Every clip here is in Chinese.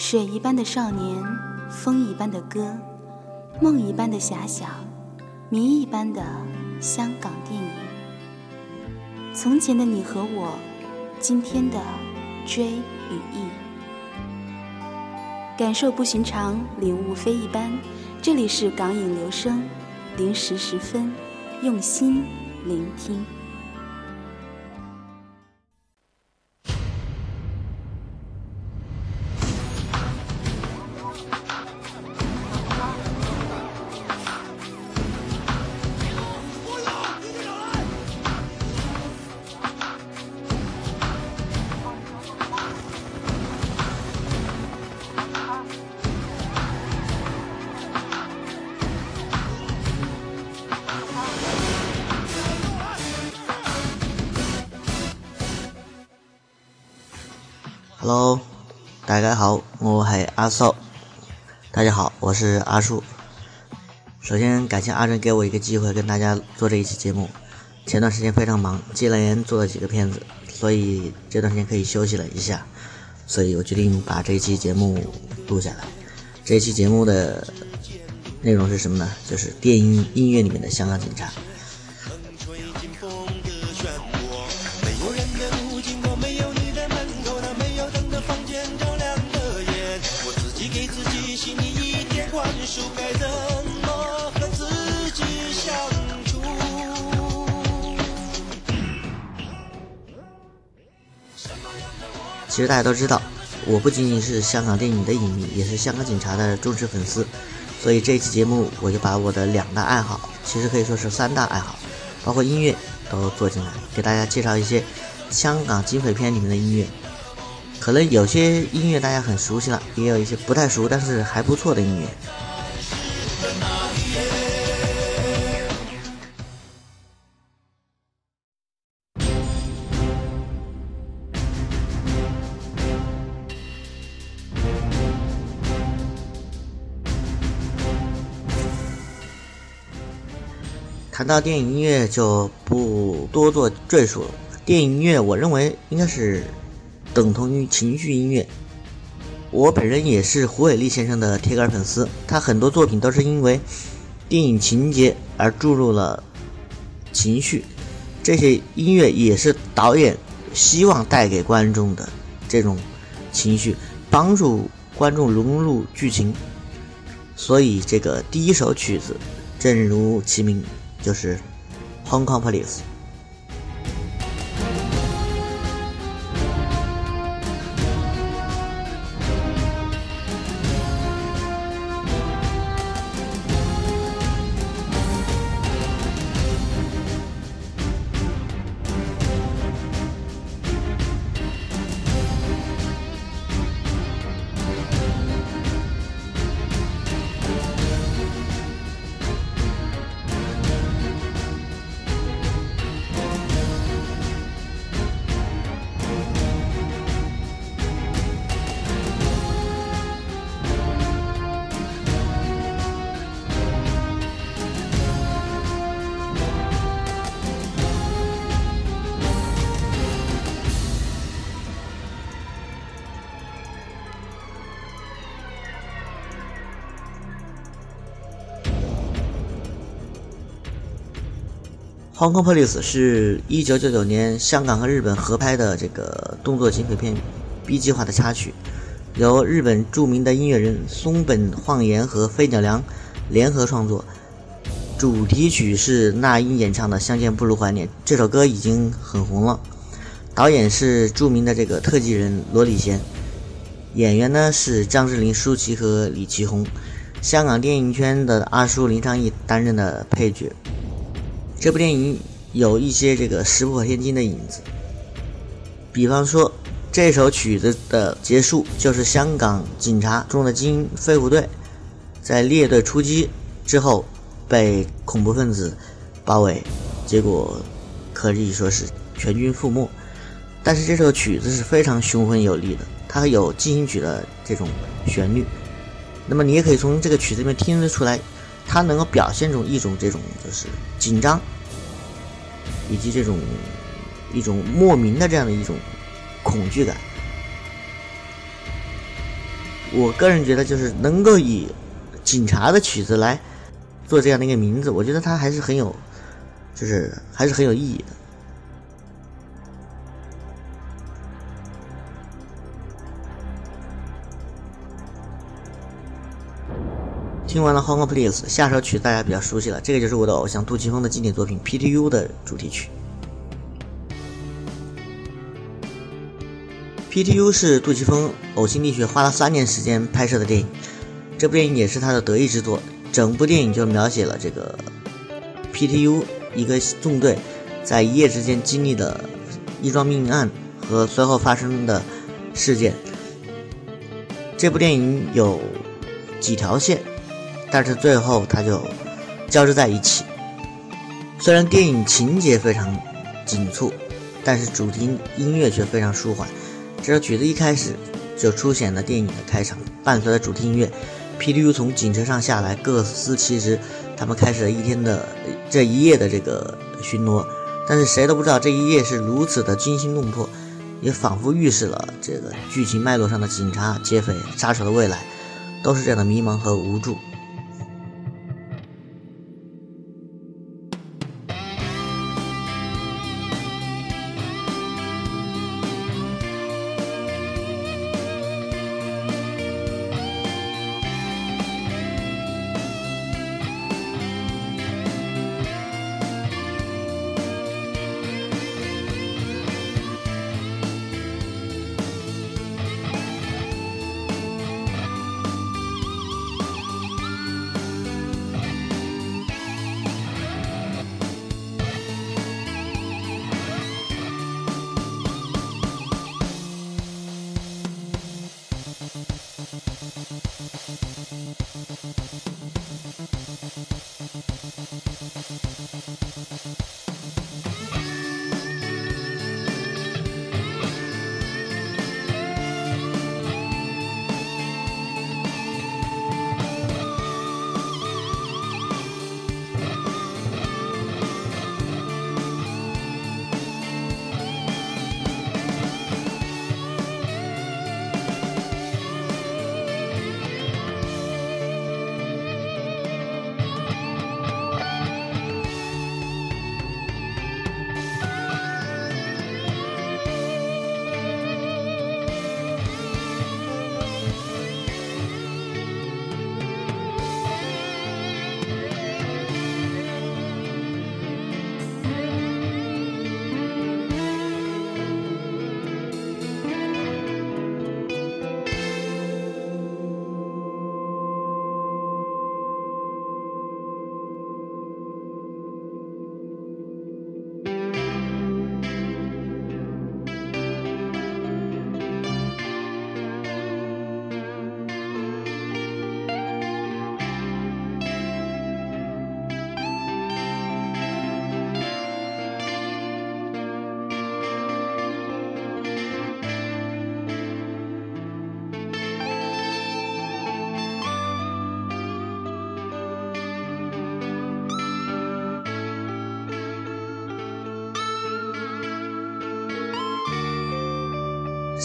水一般的少年，风一般的歌，梦一般的遐想，谜一般的香港电影。从前的你和我，今天的追与忆，感受不寻常，领悟非一般。这里是港影留声，零时十分，用心聆听。大家好，我系阿寿。大家好，我是阿树。首先感谢阿珍给我一个机会跟大家做这一期节目。前段时间非常忙，接连做了几个片子，所以这段时间可以休息了一下，所以我决定把这一期节目录下来。这一期节目的内容是什么呢？就是电影音乐里面的香港警察。其实大家都知道，我不仅仅是香港电影的影迷，也是香港警察的忠实粉丝。所以这一期节目，我就把我的两大爱好，其实可以说是三大爱好，包括音乐都做进来，给大家介绍一些香港警匪片里面的音乐。可能有些音乐大家很熟悉了，也有一些不太熟，但是还不错的音乐。谈到电影音乐，就不多做赘述了。电影音乐，我认为应该是等同于情绪音乐。我本人也是胡伟立先生的铁杆粉丝，他很多作品都是因为电影情节而注入了情绪，这些音乐也是导演希望带给观众的这种情绪，帮助观众融入剧情。所以，这个第一首曲子，正如其名。就是 Hong Kong Police。Hong Kong Police 是一九九九年香港和日本合拍的这个动作警匪片《B 计划》的插曲，由日本著名的音乐人松本晃彦和飞鸟良联合创作。主题曲是那英演唱的《相见不如怀念》，这首歌已经很红了。导演是著名的这个特技人罗礼贤，演员呢是张智霖、舒淇和李奇宏。香港电影圈的阿叔林昌义担任的配角。这部电影有一些这个石破天惊的影子，比方说这首曲子的结束就是香港警察中的精英飞虎队在列队出击之后被恐怖分子包围，结果可以说是全军覆没。但是这首曲子是非常雄浑有力的，它有进行曲的这种旋律，那么你也可以从这个曲子里面听得出来。他能够表现出一种这种就是紧张，以及这种一种莫名的这样的一种恐惧感。我个人觉得就是能够以警察的曲子来做这样的一个名字，我觉得它还是很有，就是还是很有意义的。听完了《Hong Kong Please》，下首曲大家比较熟悉了，这个就是我的偶像杜琪峰的经典作品《PTU》的主题曲。PTU 是杜琪峰呕心沥血花了三年时间拍摄的电影，这部电影也是他的得意之作。整部电影就描写了这个 PTU 一个纵队在一夜之间经历的一桩命案和随后发生的事件。这部电影有几条线。但是最后它就交织在一起。虽然电影情节非常紧促，但是主题音乐却非常舒缓。这首曲子一开始就出现了电影的开场，伴随着主题音乐，PDU 从警车上下来，各司其职，他们开始了一天的这一夜的这个巡逻。但是谁都不知道这一夜是如此的惊心动魄，也仿佛预示了这个剧情脉络上的警察、劫匪、杀手的未来，都是这样的迷茫和无助。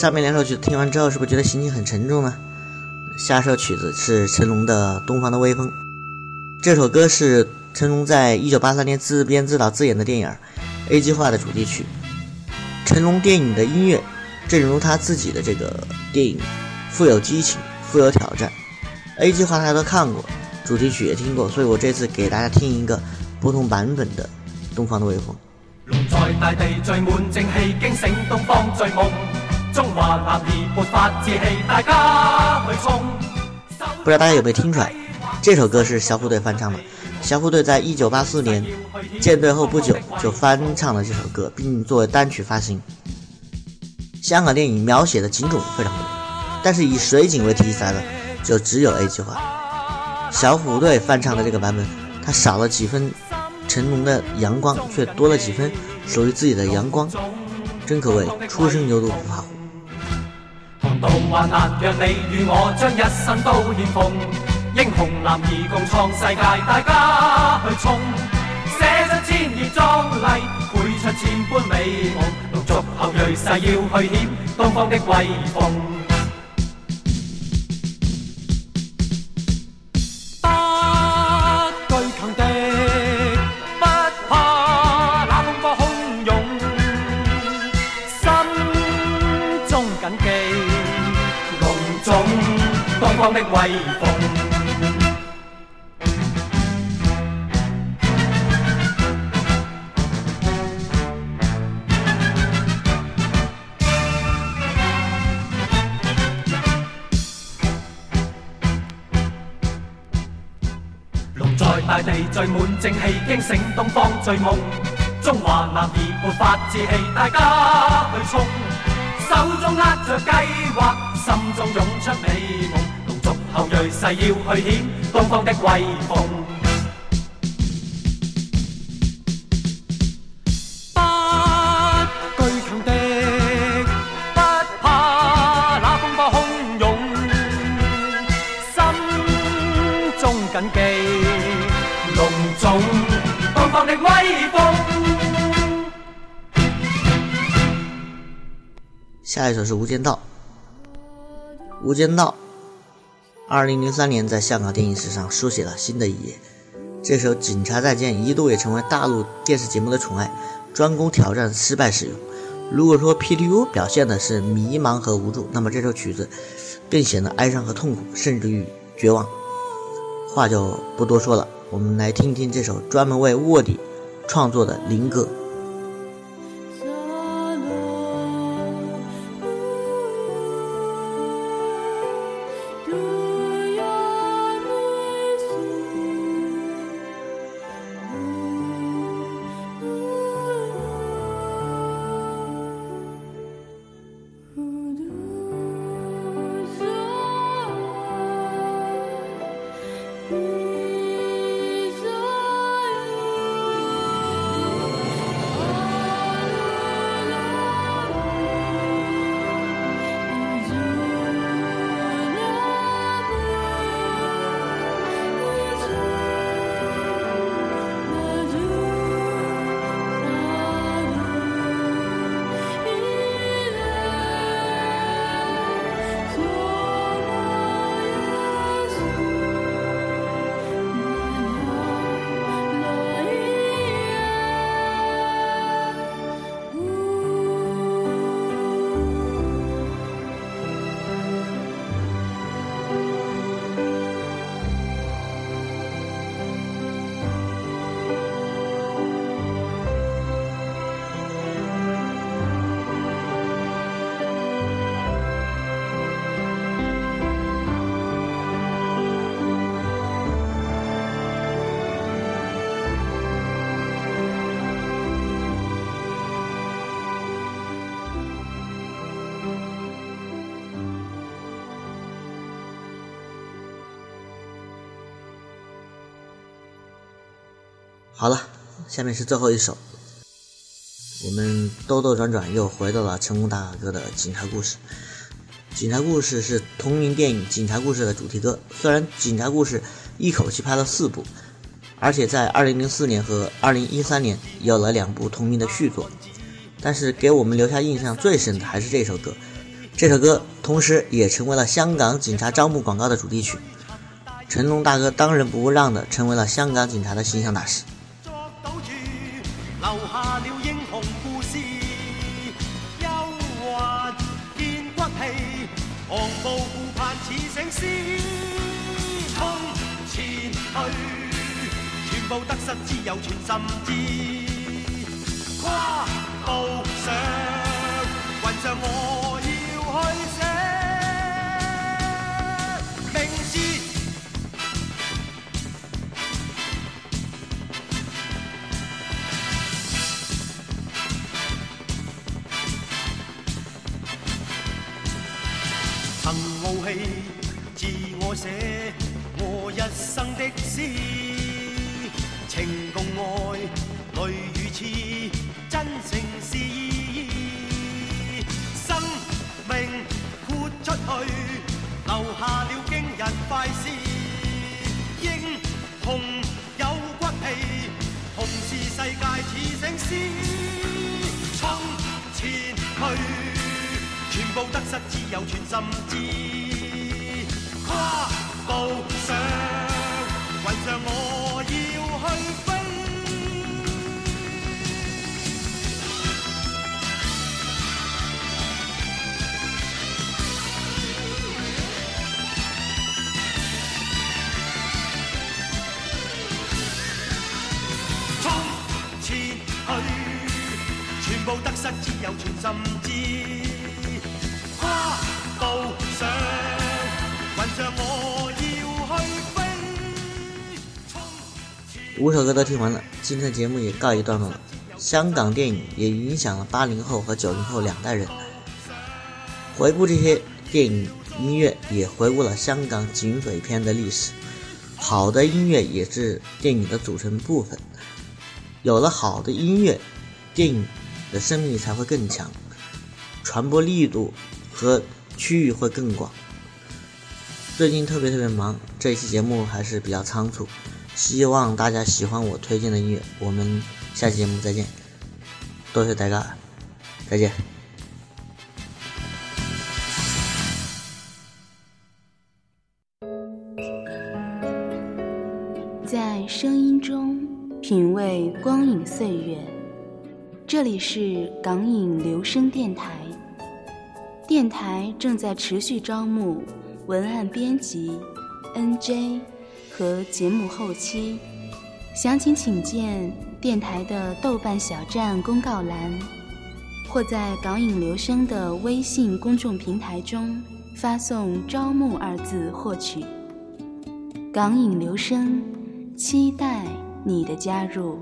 下面两首曲子听完之后，是不是觉得心情很沉重呢？下首曲子是成龙的《东方的微风》。这首歌是成龙在一九八三年自编自导自演的电影《A 计划》的主题曲。成龙电影的音乐，正如他自己的这个电影，富有激情，富有挑战。《A 计划》大家都看过，主题曲也听过，所以我这次给大家听一个不同版本的《东方的微风在大地最满正气惊醒东方最梦》。中华男儿勃发志气，大家去冲！不知道大家有没有听出来，这首歌是小虎队翻唱的。小虎队在一九八四年建队后不久就翻唱了这首歌，并作为单曲发行。香港电影描写的警种非常多，但是以水警为题材的就只有 A 计划。小虎队翻唱的这个版本，它少了几分成龙的阳光，却多了几分属于自己的阳光，真可谓初生牛犊不怕虎。道患难，让你与我将一生都献奉。英雄男儿共创世界，大家去冲！写出千年壮丽，绘出千般美梦。陆续后裔誓要去显东方的威风。的威风。龙在大地聚满正气，惊醒东方醉梦。中华男儿勃发志气，大家去冲！手中握着计划，心中涌出美梦。后裔誓要去显东方的威风。不惧强敌，不怕那风波汹涌，心中谨记隆重东方的威风。下一首是《无间道》。《无间道》二零零三年在香港电影史上书写了新的一页。这首《警察再见》一度也成为大陆电视节目的宠爱，专攻挑战失败使用。如果说 PTU 表现的是迷茫和无助，那么这首曲子更显得哀伤和痛苦，甚至于绝望。话就不多说了，我们来听听这首专门为卧底创作的灵歌。好了，下面是最后一首。我们兜兜转转又回到了成功大哥的《警察故事》。《警察故事》是同名电影《警察故事》的主题歌。虽然《警察故事》一口气拍了四部，而且在2004年和2013年有了两部同名的续作，但是给我们留下印象最深的还是这首歌。这首歌同时也成为了香港警察招募广告的主题曲。成龙大哥当仁不让的成为了香港警察的形象大使。下了英雄故事，忧患见骨气，昂步顾盼似醒狮，冲前去，全部得失自有全心知，跨步上，云上我要去。生的诗。情共爱，泪与痴，真情是意。生命豁出去，留下了惊人快事。英雄有骨气，同是世界似醒狮。冲前去，全部得失自有全心志。跨步上凭着我要去飞，冲前去，全部得失只有全心知，跨步。五首歌都听完了，今天的节目也告一段落了。香港电影也影响了八零后和九零后两代人。回顾这些电影音乐，也回顾了香港警匪片的历史。好的音乐也是电影的组成部分。有了好的音乐，电影的生命力才会更强，传播力度和区域会更广。最近特别特别忙，这一期节目还是比较仓促，希望大家喜欢我推荐的音乐。我们下期节目再见，多谢大家，再见。在声音中品味光影岁月，这里是港影留声电台。电台正在持续招募文案编辑、NJ 和节目后期，详情请见电台的豆瓣小站公告栏，或在港影留声的微信公众平台中发送“招募”二字获取。港影留声。期待你的加入。